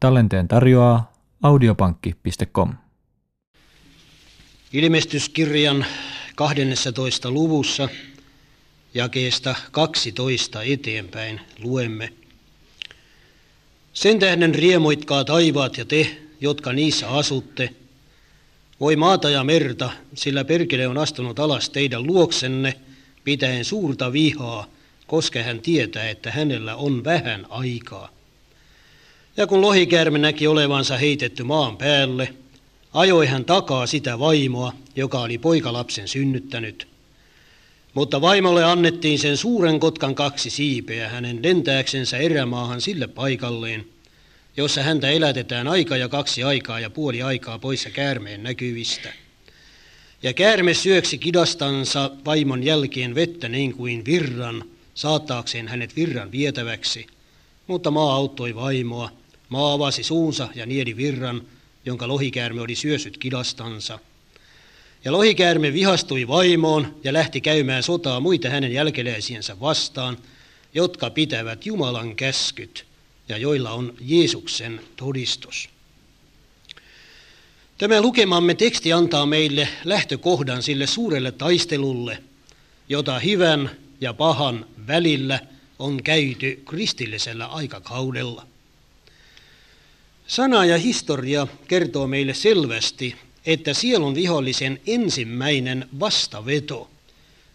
Tallenteen tarjoaa audiopankki.com. Ilmestyskirjan 12. luvussa jakeesta 12 eteenpäin luemme. Sen tähden riemoitkaa taivaat ja te, jotka niissä asutte. Voi maata ja merta, sillä perkele on astunut alas teidän luoksenne, pitäen suurta vihaa, koska hän tietää, että hänellä on vähän aikaa. Ja kun lohikäärme näki olevansa heitetty maan päälle, ajoi hän takaa sitä vaimoa, joka oli poikalapsen synnyttänyt. Mutta vaimolle annettiin sen suuren kotkan kaksi siipeä hänen lentääksensä erämaahan sille paikalleen, jossa häntä elätetään aika ja kaksi aikaa ja puoli aikaa poissa käärmeen näkyvistä. Ja käärme syöksi kidastansa vaimon jälkeen vettä niin kuin virran, saattaakseen hänet virran vietäväksi. Mutta maa auttoi vaimoa, maa avasi suunsa ja niedi virran, jonka lohikäärme oli syösyt kidastansa. Ja lohikäärme vihastui vaimoon ja lähti käymään sotaa muita hänen jälkeläisiensä vastaan, jotka pitävät Jumalan käskyt ja joilla on Jeesuksen todistus. Tämä lukemamme teksti antaa meille lähtökohdan sille suurelle taistelulle, jota hyvän ja pahan välillä on käyty kristillisellä aikakaudella. Sana ja historia kertoo meille selvästi, että sielun vihollisen ensimmäinen vastaveto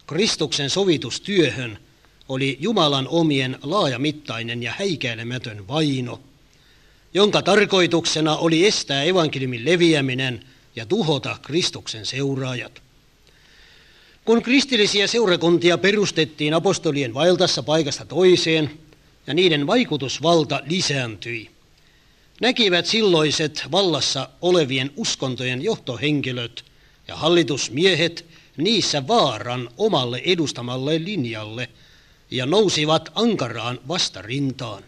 Kristuksen sovitustyöhön oli Jumalan omien laajamittainen ja häikäilemätön vaino, jonka tarkoituksena oli estää evankeliumin leviäminen ja tuhota Kristuksen seuraajat. Kun kristillisiä seurakuntia perustettiin apostolien vaeltassa paikasta toiseen ja niiden vaikutusvalta lisääntyi, näkivät silloiset vallassa olevien uskontojen johtohenkilöt ja hallitusmiehet niissä vaaran omalle edustamalle linjalle ja nousivat ankaraan vastarintaan.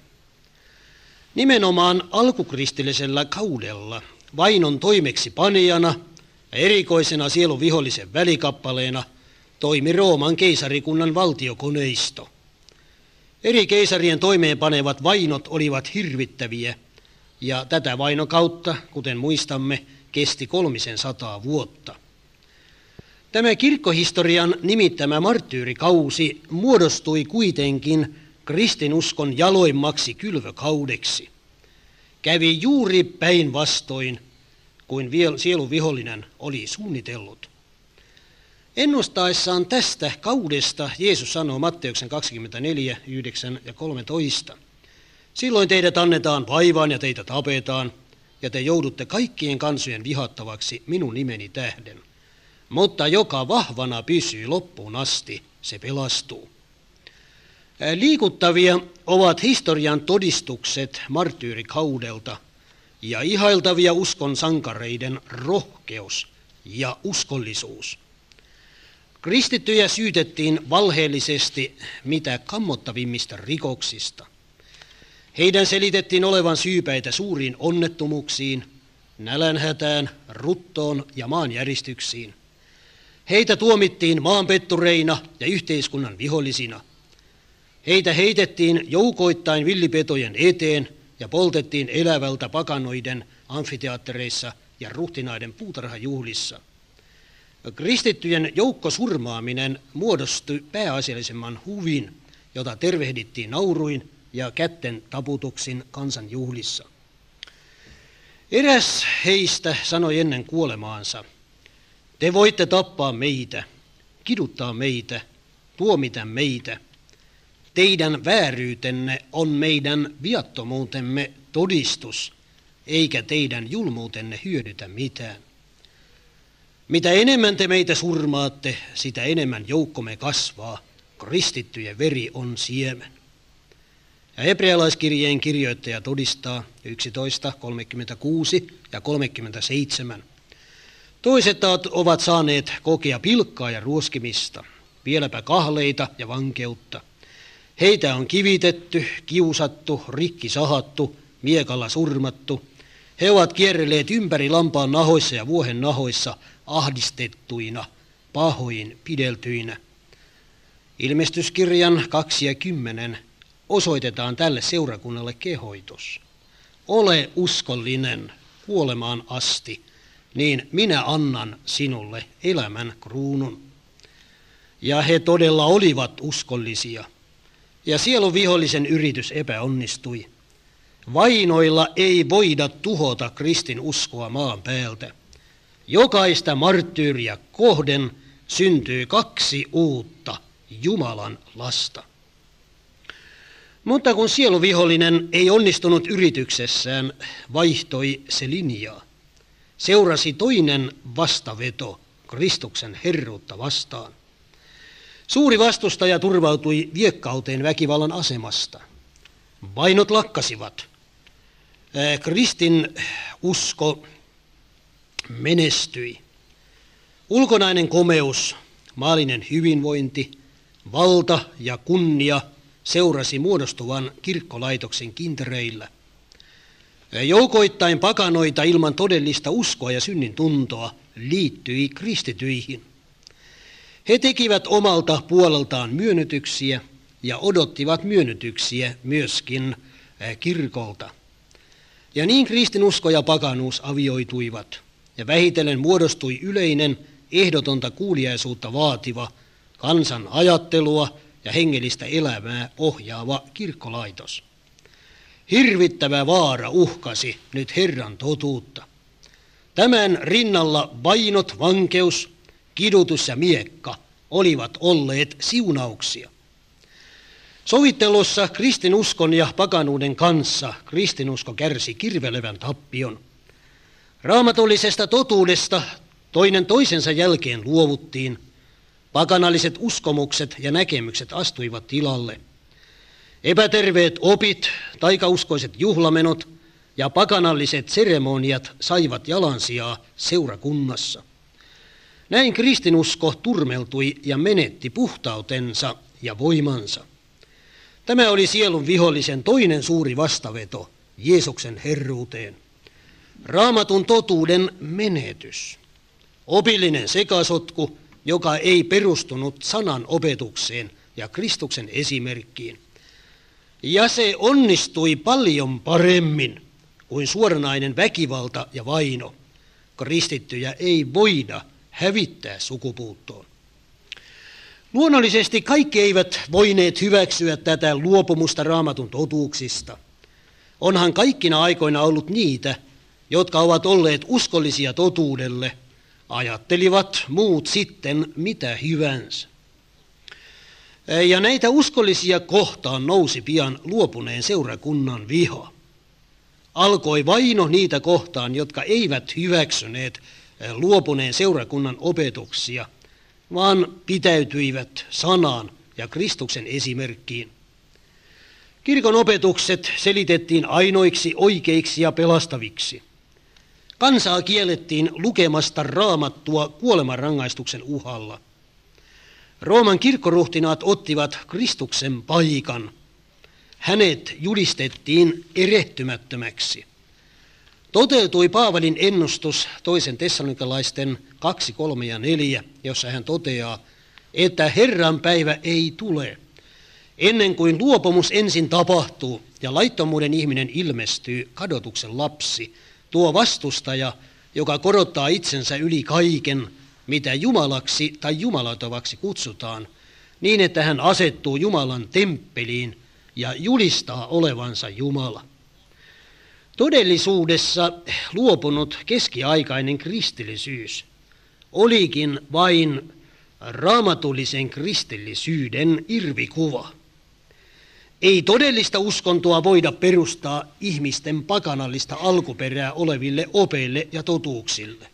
Nimenomaan alkukristillisellä kaudella vainon toimeksi panijana ja erikoisena sielun vihollisen välikappaleena toimi Rooman keisarikunnan valtiokoneisto. Eri keisarien toimeenpanevat vainot olivat hirvittäviä – ja tätä vainon kautta, kuten muistamme, kesti kolmisen sataa vuotta. Tämä kirkkohistorian nimittämä marttyyrikausi muodostui kuitenkin kristinuskon jaloimmaksi kylvökaudeksi. Kävi juuri päinvastoin kuin sielun vihollinen oli suunnitellut. Ennustaessaan tästä kaudesta Jeesus sanoo Matteuksen 24, 9 ja 13. Silloin teidät annetaan vaivaan ja teitä tapetaan, ja te joudutte kaikkien kansojen vihattavaksi minun nimeni tähden. Mutta joka vahvana pysyy loppuun asti, se pelastuu. Liikuttavia ovat historian todistukset marttyyrikaudelta ja ihailtavia uskon sankareiden rohkeus ja uskollisuus. Kristittyjä syytettiin valheellisesti mitä kammottavimmista rikoksista – heidän selitettiin olevan syypäitä suuriin onnettomuuksiin, nälänhätään, ruttoon ja maanjäristyksiin. Heitä tuomittiin maanpettureina ja yhteiskunnan vihollisina. Heitä heitettiin joukoittain villipetojen eteen ja poltettiin elävältä pakanoiden amfiteattereissa ja ruhtinaiden puutarhajuhlissa. Kristittyjen joukkosurmaaminen muodostui pääasiallisemman huvin, jota tervehdittiin nauruin ja kätten taputuksin kansan juhlissa. Eräs heistä sanoi ennen kuolemaansa, te voitte tappaa meitä, kiduttaa meitä, tuomita meitä. Teidän vääryytenne on meidän viattomuutemme todistus, eikä teidän julmuutenne hyödytä mitään. Mitä enemmän te meitä surmaatte, sitä enemmän joukkomme kasvaa. Kristittyjen veri on siemen. Ja hebrealaiskirjeen kirjoittaja todistaa 11, 36 ja 37. Toiset ovat saaneet kokea pilkkaa ja ruoskimista, vieläpä kahleita ja vankeutta. Heitä on kivitetty, kiusattu, rikki sahattu, miekalla surmattu. He ovat kierrelleet ympäri lampaan nahoissa ja vuohen nahoissa ahdistettuina, pahoin pideltyinä. Ilmestyskirjan 2 ja 10 osoitetaan tälle seurakunnalle kehoitus. ole uskollinen kuolemaan asti, niin minä annan sinulle elämän kruunun. Ja he todella olivat uskollisia. Ja sielun vihollisen yritys epäonnistui. Vainoilla ei voida tuhota kristin uskoa maan päältä. Jokaista marttyyriä kohden syntyy kaksi uutta Jumalan lasta. Mutta kun sieluvihollinen ei onnistunut yrityksessään, vaihtoi se linjaa. Seurasi toinen vastaveto Kristuksen herruutta vastaan. Suuri vastustaja turvautui viekkauteen väkivallan asemasta. Vainot lakkasivat. Kristin usko menestyi. Ulkonainen komeus, maallinen hyvinvointi, valta ja kunnia seurasi muodostuvan kirkkolaitoksen kintereillä. Joukoittain pakanoita ilman todellista uskoa ja synnin tuntoa liittyi kristityihin. He tekivät omalta puoleltaan myönnytyksiä ja odottivat myönnytyksiä myöskin kirkolta. Ja niin kristinusko ja pakanuus avioituivat, ja vähitellen muodostui yleinen, ehdotonta kuuliaisuutta vaativa, kansan ajattelua ja hengellistä elämää ohjaava kirkkolaitos. Hirvittävä vaara uhkasi nyt Herran totuutta. Tämän rinnalla vainot, vankeus, kidutus ja miekka olivat olleet siunauksia. Sovittelussa kristinuskon ja pakanuuden kanssa kristinusko kärsi kirvelevän tappion. Raamatullisesta totuudesta toinen toisensa jälkeen luovuttiin. Pakanalliset uskomukset ja näkemykset astuivat tilalle. Epäterveet opit, taikauskoiset juhlamenot ja pakanalliset seremoniat saivat jalansijaa seurakunnassa. Näin kristinusko turmeltui ja menetti puhtautensa ja voimansa. Tämä oli sielun vihollisen toinen suuri vastaveto Jeesuksen herruuteen. Raamatun totuuden menetys. Opillinen sekasotku, joka ei perustunut sanan opetukseen ja Kristuksen esimerkkiin. Ja se onnistui paljon paremmin kuin suoranainen väkivalta ja vaino. Kristittyjä ei voida hävittää sukupuuttoon. Luonnollisesti kaikki eivät voineet hyväksyä tätä luopumusta raamatun totuuksista. Onhan kaikkina aikoina ollut niitä, jotka ovat olleet uskollisia totuudelle, ajattelivat muut sitten mitä hyvänsä. Ja näitä uskollisia kohtaan nousi pian luopuneen seurakunnan viha. Alkoi vaino niitä kohtaan, jotka eivät hyväksyneet luopuneen seurakunnan opetuksia, vaan pitäytyivät sanaan ja Kristuksen esimerkkiin. Kirkon opetukset selitettiin ainoiksi oikeiksi ja pelastaviksi. Kansaa kiellettiin lukemasta raamattua kuolemanrangaistuksen uhalla. Rooman kirkkoruhtinaat ottivat Kristuksen paikan. Hänet julistettiin erehtymättömäksi. Toteutui Paavalin ennustus toisen tessalonikalaisten 2, 3 ja 4, jossa hän toteaa, että Herran päivä ei tule, ennen kuin luopumus ensin tapahtuu ja laittomuuden ihminen ilmestyy kadotuksen lapsi, tuo vastustaja, joka korottaa itsensä yli kaiken, mitä Jumalaksi tai Jumalatovaksi kutsutaan, niin että hän asettuu Jumalan temppeliin ja julistaa olevansa Jumala. Todellisuudessa luopunut keskiaikainen kristillisyys olikin vain raamatullisen kristillisyyden irvikuva. Ei todellista uskontoa voida perustaa ihmisten pakanallista alkuperää oleville opeille ja totuuksille.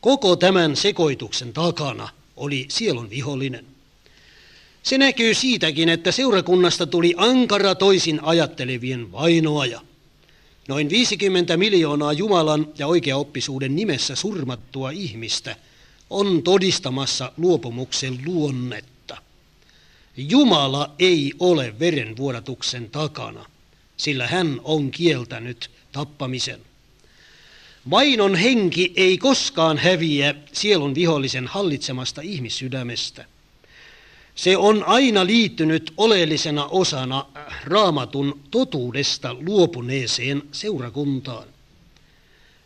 Koko tämän sekoituksen takana oli sielun vihollinen. Se näkyy siitäkin, että seurakunnasta tuli ankara toisin ajattelevien vainoaja – Noin 50 miljoonaa Jumalan ja oikeaoppisuuden nimessä surmattua ihmistä on todistamassa luopumuksen luonnetta. Jumala ei ole verenvuodatuksen takana, sillä hän on kieltänyt tappamisen. Vainon henki ei koskaan häviä sielun vihollisen hallitsemasta ihmissydämestä. Se on aina liittynyt oleellisena osana raamatun totuudesta luopuneeseen seurakuntaan.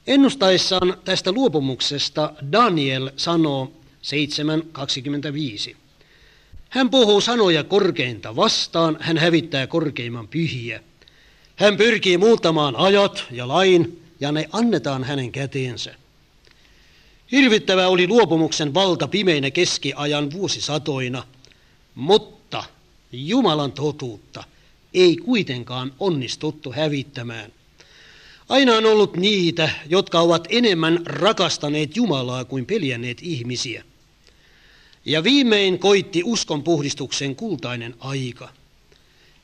Ennustaessaan tästä luopumuksesta Daniel sanoo 7.25. Hän puhuu sanoja korkeinta vastaan, hän hävittää korkeimman pyhiä. Hän pyrkii muuttamaan ajat ja lain, ja ne annetaan hänen käteensä. Hirvittävä oli luopumuksen valta pimeinä keskiajan vuosisatoina, mutta Jumalan totuutta ei kuitenkaan onnistuttu hävittämään. Aina on ollut niitä, jotka ovat enemmän rakastaneet Jumalaa kuin peljänneet ihmisiä. Ja viimein koitti uskonpuhdistuksen kultainen aika.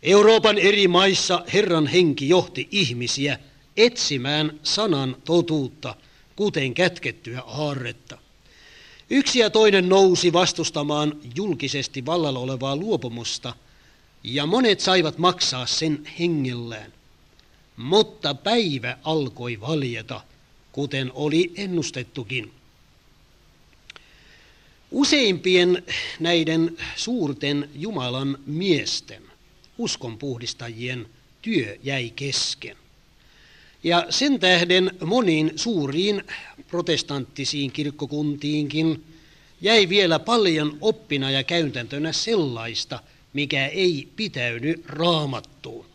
Euroopan eri maissa Herran henki johti ihmisiä etsimään sanan totuutta, kuten kätkettyä aarretta. Yksi ja toinen nousi vastustamaan julkisesti vallalla olevaa luopumusta, ja monet saivat maksaa sen hengellään. Mutta päivä alkoi valjeta, kuten oli ennustettukin. Useimpien näiden suurten Jumalan miesten, uskonpuhdistajien, työ jäi kesken. Ja sen tähden moniin suuriin protestanttisiin kirkkokuntiinkin jäi vielä paljon oppina ja käytäntönä sellaista, mikä ei pitäydy raamattuun.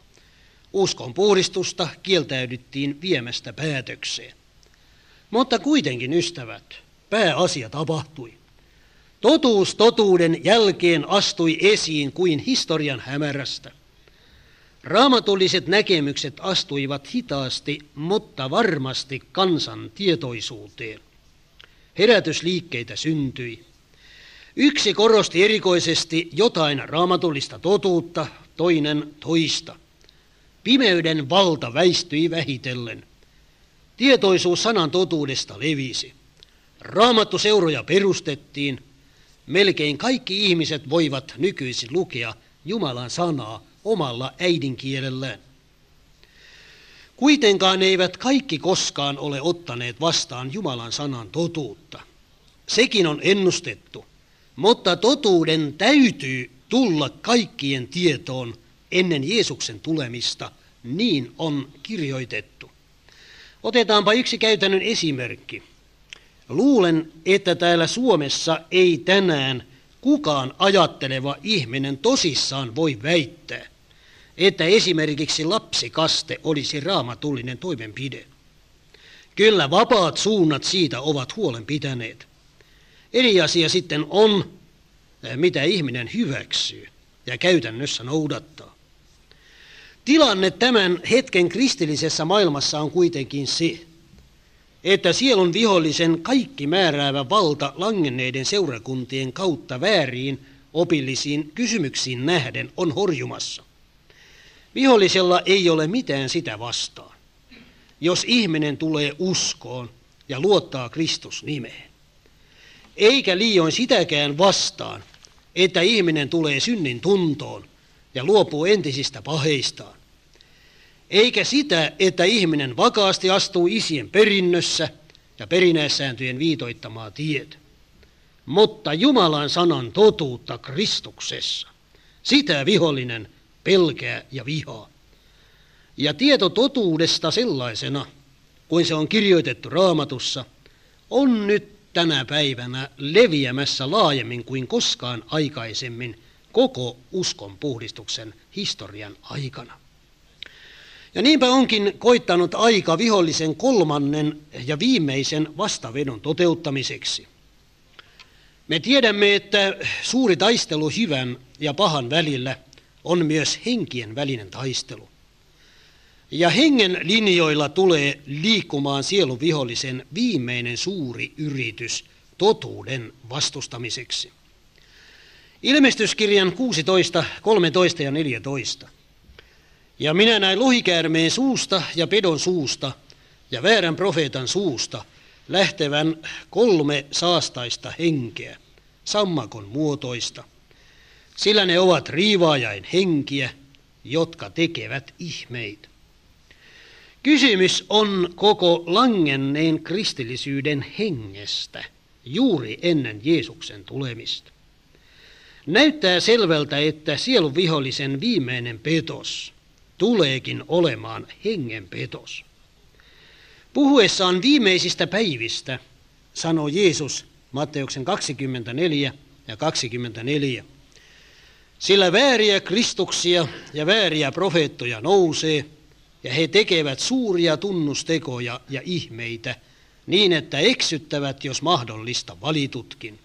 Uskon puhdistusta kieltäydyttiin viemästä päätökseen. Mutta kuitenkin, ystävät, pääasia tapahtui. Totuus totuuden jälkeen astui esiin kuin historian hämärästä. Raamatulliset näkemykset astuivat hitaasti, mutta varmasti kansan tietoisuuteen. Herätysliikkeitä syntyi. Yksi korosti erikoisesti jotain raamatullista totuutta, toinen toista. Pimeyden valta väistyi vähitellen. Tietoisuus sanan totuudesta levisi. Raamattuseuroja perustettiin. Melkein kaikki ihmiset voivat nykyisin lukea Jumalan sanaa omalla äidinkielellään. Kuitenkaan eivät kaikki koskaan ole ottaneet vastaan Jumalan sanan totuutta. Sekin on ennustettu, mutta totuuden täytyy tulla kaikkien tietoon ennen Jeesuksen tulemista, niin on kirjoitettu. Otetaanpa yksi käytännön esimerkki. Luulen, että täällä Suomessa ei tänään kukaan ajatteleva ihminen tosissaan voi väittää, että esimerkiksi lapsikaste olisi raamatullinen toimenpide. Kyllä vapaat suunnat siitä ovat huolen pitäneet. Eri asia sitten on, mitä ihminen hyväksyy ja käytännössä noudattaa. Tilanne tämän hetken kristillisessä maailmassa on kuitenkin se, että sielun vihollisen kaikki määräävä valta langenneiden seurakuntien kautta vääriin opillisiin kysymyksiin nähden on horjumassa. Vihollisella ei ole mitään sitä vastaan, jos ihminen tulee uskoon ja luottaa Kristus nimeen. Eikä liioin sitäkään vastaan, että ihminen tulee synnin tuntoon ja luopuu entisistä paheistaan eikä sitä, että ihminen vakaasti astuu isien perinnössä ja perinnäissääntöjen viitoittamaa tietä. Mutta Jumalan sanan totuutta Kristuksessa, sitä vihollinen pelkää ja vihaa. Ja tieto totuudesta sellaisena, kuin se on kirjoitettu raamatussa, on nyt tänä päivänä leviämässä laajemmin kuin koskaan aikaisemmin koko uskon puhdistuksen historian aikana. Ja niinpä onkin koittanut aika vihollisen kolmannen ja viimeisen vastavedon toteuttamiseksi. Me tiedämme, että suuri taistelu hyvän ja pahan välillä on myös henkien välinen taistelu. Ja hengen linjoilla tulee liikkumaan sielun vihollisen viimeinen suuri yritys totuuden vastustamiseksi. Ilmestyskirjan 16, 13 ja 14. Ja minä näin lohikäärmeen suusta ja pedon suusta ja väärän profeetan suusta lähtevän kolme saastaista henkeä, sammakon muotoista, sillä ne ovat riivaajain henkiä, jotka tekevät ihmeitä. Kysymys on koko langenneen kristillisyyden hengestä juuri ennen Jeesuksen tulemista. Näyttää selvältä, että sielun vihollisen viimeinen petos tuleekin olemaan hengen petos. Puhuessaan viimeisistä päivistä sanoo Jeesus Matteuksen 24 ja 24. Sillä vääriä kristuksia ja vääriä profeettoja nousee, ja he tekevät suuria tunnustekoja ja ihmeitä, niin että eksyttävät, jos mahdollista, valitutkin.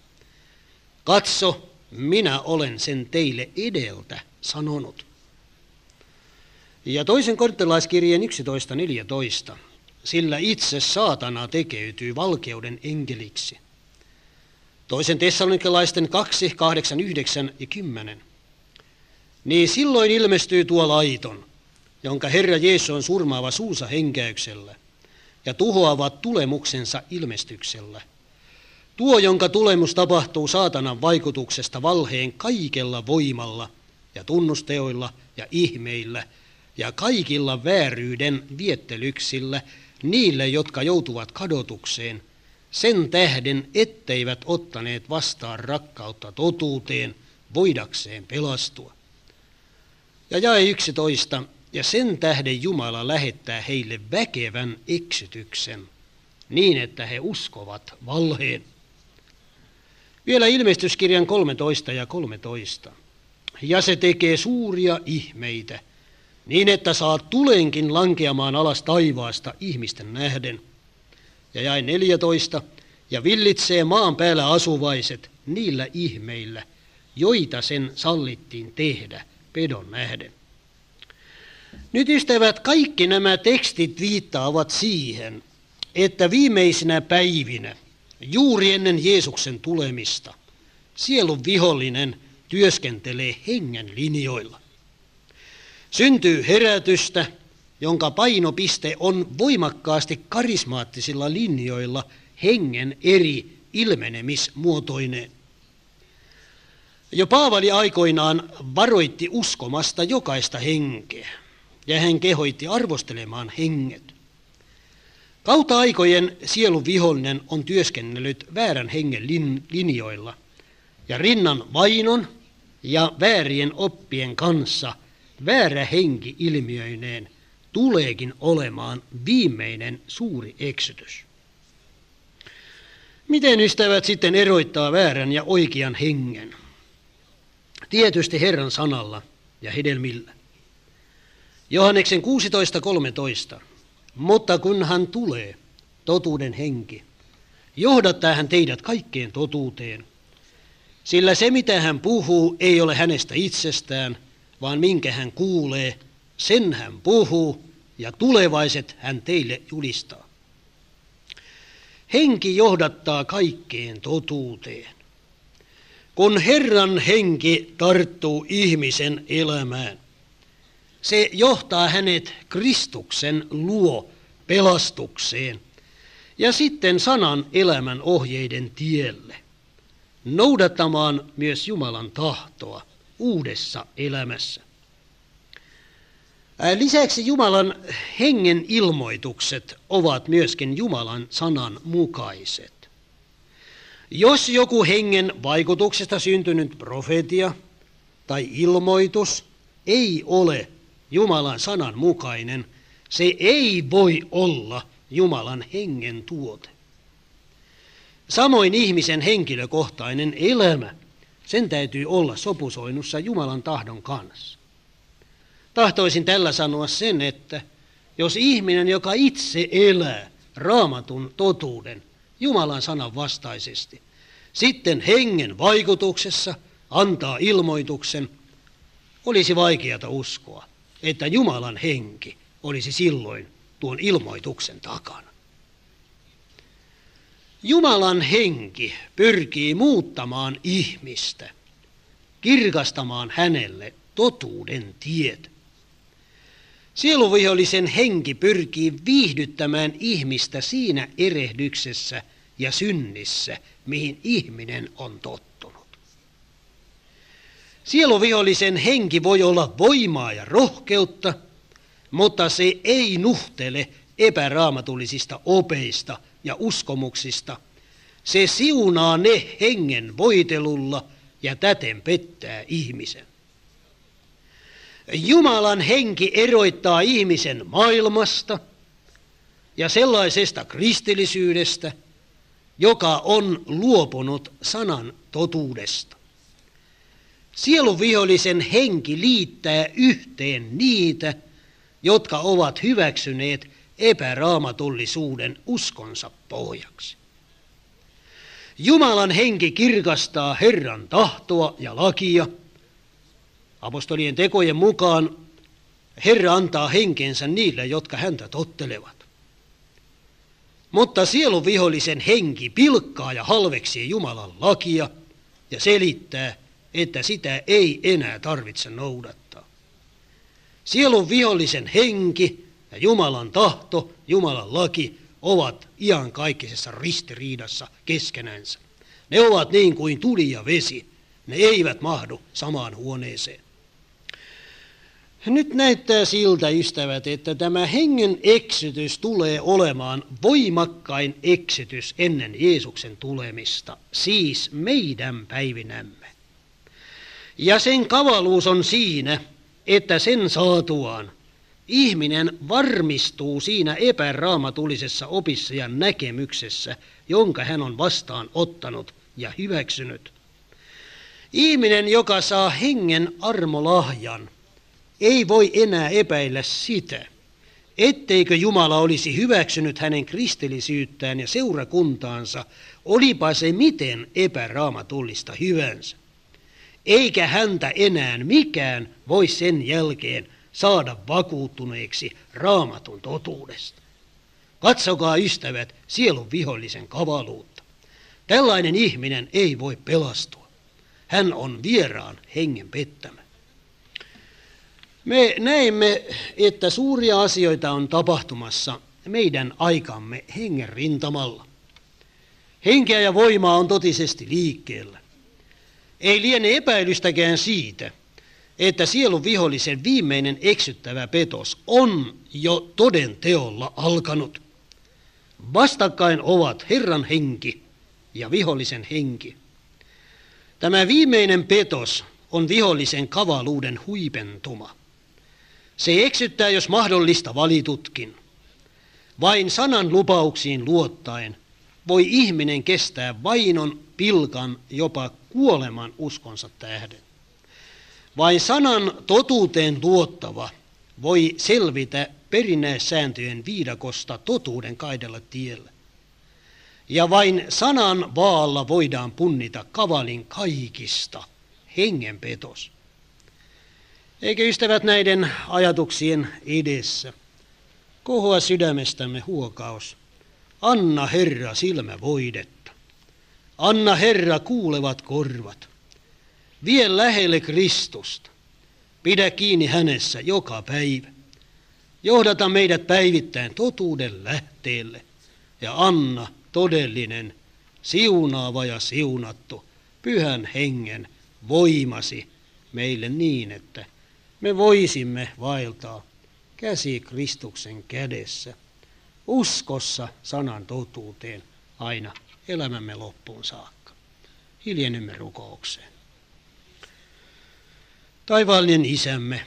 Katso, minä olen sen teille edeltä sanonut. Ja toisen korttelaiskirjeen 11.14. Sillä itse saatana tekeytyy valkeuden enkeliksi. Toisen tessalonikalaisten 2, 8, 9 ja 10. Niin silloin ilmestyy tuo laiton, jonka Herra Jeesus on surmaava suusa henkäyksellä ja tuhoavat tulemuksensa ilmestyksellä. Tuo, jonka tulemus tapahtuu saatanan vaikutuksesta valheen kaikella voimalla ja tunnusteoilla ja ihmeillä ja kaikilla vääryyden viettelyksillä niille, jotka joutuvat kadotukseen, sen tähden, etteivät ottaneet vastaan rakkautta totuuteen, voidakseen pelastua. Ja jae 11. Ja sen tähden Jumala lähettää heille väkevän eksytyksen, niin että he uskovat valheen. Vielä ilmestyskirjan 13 ja 13. Ja se tekee suuria ihmeitä, niin että saa tulenkin lankeamaan alas taivaasta ihmisten nähden. Ja jäi 14. Ja villitsee maan päällä asuvaiset niillä ihmeillä, joita sen sallittiin tehdä pedon nähden. Nyt ystävät, kaikki nämä tekstit viittaavat siihen, että viimeisinä päivinä, juuri ennen Jeesuksen tulemista, sielun vihollinen työskentelee hengen linjoilla. Syntyy herätystä, jonka painopiste on voimakkaasti karismaattisilla linjoilla hengen eri ilmenemismuotoineen. Jo Paavali aikoinaan varoitti uskomasta jokaista henkeä ja hän kehoitti arvostelemaan henget. Kautta aikojen sielun vihollinen on työskennellyt väärän hengen lin, linjoilla ja rinnan vainon ja väärien oppien kanssa väärä henki ilmiöineen tuleekin olemaan viimeinen suuri eksytys. Miten ystävät sitten eroittaa väärän ja oikean hengen? Tietysti Herran sanalla ja hedelmillä. Johanneksen 16.13. Mutta kun hän tulee, totuuden henki, johdattaa hän teidät kaikkeen totuuteen. Sillä se, mitä hän puhuu, ei ole hänestä itsestään, vaan minkä hän kuulee, sen hän puhuu, ja tulevaiset hän teille julistaa. Henki johdattaa kaikkeen totuuteen. Kun Herran henki tarttuu ihmisen elämään, se johtaa hänet Kristuksen luo pelastukseen ja sitten sanan elämän ohjeiden tielle, noudattamaan myös Jumalan tahtoa uudessa elämässä. Lisäksi Jumalan hengen ilmoitukset ovat myöskin Jumalan sanan mukaiset. Jos joku hengen vaikutuksesta syntynyt profetia tai ilmoitus ei ole Jumalan sanan mukainen, se ei voi olla Jumalan hengen tuote. Samoin ihmisen henkilökohtainen elämä, sen täytyy olla sopusoinnussa Jumalan tahdon kanssa. Tahtoisin tällä sanoa sen, että jos ihminen, joka itse elää raamatun totuuden Jumalan sanan vastaisesti, sitten hengen vaikutuksessa antaa ilmoituksen, olisi vaikeata uskoa että Jumalan henki olisi silloin tuon ilmoituksen takana. Jumalan henki pyrkii muuttamaan ihmistä, kirkastamaan hänelle totuuden tiet. Sieluvihollisen henki pyrkii viihdyttämään ihmistä siinä erehdyksessä ja synnissä, mihin ihminen on tottunut. Sieluvihollisen henki voi olla voimaa ja rohkeutta, mutta se ei nuhtele epäraamatulisista opeista ja uskomuksista. Se siunaa ne hengen voitelulla ja täten pettää ihmisen. Jumalan henki eroittaa ihmisen maailmasta ja sellaisesta kristillisyydestä, joka on luopunut sanan totuudesta. Sielun vihollisen henki liittää yhteen niitä, jotka ovat hyväksyneet epäraamatullisuuden uskonsa pohjaksi. Jumalan henki kirkastaa Herran tahtoa ja lakia. Apostolien tekojen mukaan Herra antaa henkensä niille, jotka häntä tottelevat. Mutta sielun vihollisen henki pilkkaa ja halveksii Jumalan lakia ja selittää, että sitä ei enää tarvitse noudattaa. Sielun vihollisen henki ja Jumalan tahto, Jumalan laki ovat iankaikkisessa ristiriidassa keskenänsä. Ne ovat niin kuin tuli ja vesi. Ne eivät mahdu samaan huoneeseen. Nyt näyttää siltä, ystävät, että tämä hengen eksytys tulee olemaan voimakkain eksytys ennen Jeesuksen tulemista, siis meidän päivinämme. Ja sen kavaluus on siinä, että sen saatuaan ihminen varmistuu siinä epäraamatulisessa opissa ja näkemyksessä, jonka hän on vastaan ottanut ja hyväksynyt. Ihminen, joka saa hengen armolahjan, ei voi enää epäillä sitä, etteikö Jumala olisi hyväksynyt hänen kristillisyyttään ja seurakuntaansa, olipa se miten epäraamatullista hyvänsä. Eikä häntä enää mikään voi sen jälkeen saada vakuuttuneeksi raamatun totuudesta. Katsokaa ystävät sielun vihollisen kavaluutta. Tällainen ihminen ei voi pelastua. Hän on vieraan hengen pettämä. Me näemme, että suuria asioita on tapahtumassa meidän aikamme hengen rintamalla. Henkeä ja voimaa on totisesti liikkeellä. Ei liene epäilystäkään siitä, että sielun vihollisen viimeinen eksyttävä petos on jo toden teolla alkanut. Vastakkain ovat Herran henki ja vihollisen henki. Tämä viimeinen petos on vihollisen kavaluuden huipentuma. Se eksyttää, jos mahdollista, valitutkin. Vain sanan lupauksiin luottaen voi ihminen kestää vainon, pilkan, jopa kuoleman uskonsa tähden. Vain sanan totuuteen luottava voi selvitä perinnäissääntöjen viidakosta totuuden kaidella tiellä. Ja vain sanan vaalla voidaan punnita kavalin kaikista hengenpetos. Eikä ystävät näiden ajatuksien edessä kohoa sydämestämme huokaus. Anna Herra silmä voidetta. Anna Herra kuulevat korvat. Vie lähelle Kristusta. Pidä kiinni hänessä joka päivä. Johdata meidät päivittäin totuuden lähteelle ja anna todellinen, siunaava ja siunattu pyhän hengen voimasi meille niin, että me voisimme vaeltaa käsi Kristuksen kädessä, uskossa sanan totuuteen aina elämämme loppuun saakka. Hiljennymme rukoukseen. Taivaallinen isämme,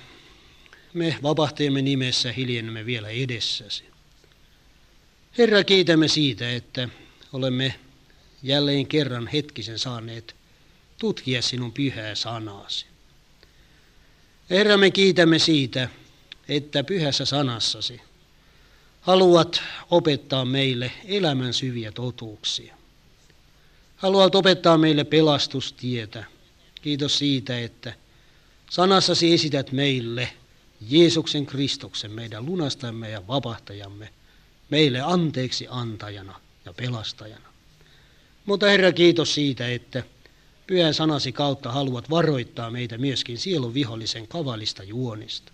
me vapahtajamme nimessä hiljennymme vielä edessäsi. Herra, kiitämme siitä, että olemme jälleen kerran hetkisen saaneet tutkia sinun pyhää sanaasi. Herra, me kiitämme siitä, että pyhässä sanassasi haluat opettaa meille elämän syviä totuuksia. Haluat opettaa meille pelastustietä. Kiitos siitä, että sanassasi esität meille Jeesuksen Kristuksen, meidän lunastamme ja vapahtajamme, meille anteeksi antajana ja pelastajana. Mutta Herra, kiitos siitä, että pyhän sanasi kautta haluat varoittaa meitä myöskin sielun vihollisen kavalista juonista.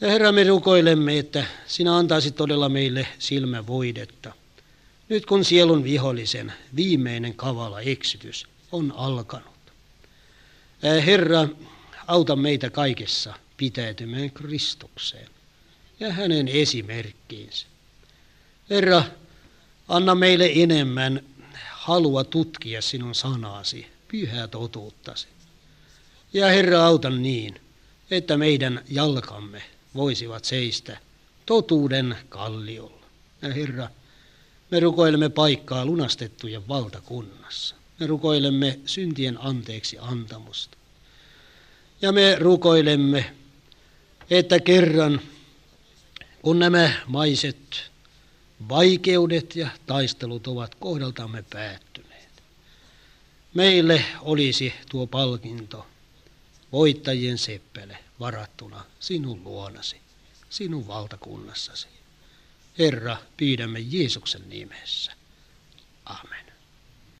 Ja Herra, me rukoilemme, että sinä antaisit todella meille silmävoidetta. Nyt kun sielun vihollisen viimeinen kavala eksytys on alkanut. Herra, auta meitä kaikessa pitäytymään Kristukseen ja hänen esimerkkiinsä. Herra, anna meille enemmän halua tutkia sinun sanasi pyhää totuuttasi. Ja Herra auta niin, että meidän jalkamme voisivat seistä totuuden kalliolla. Ja Herra, me rukoilemme paikkaa lunastettujen valtakunnassa. Me rukoilemme syntien anteeksi antamusta. Ja me rukoilemme, että kerran, kun nämä maiset vaikeudet ja taistelut ovat kohdaltamme päättyneet, meille olisi tuo palkinto, voittajien seppele, varattuna sinun luonasi, sinun valtakunnassasi. Herra, pyydämme Jeesuksen nimessä. Amen.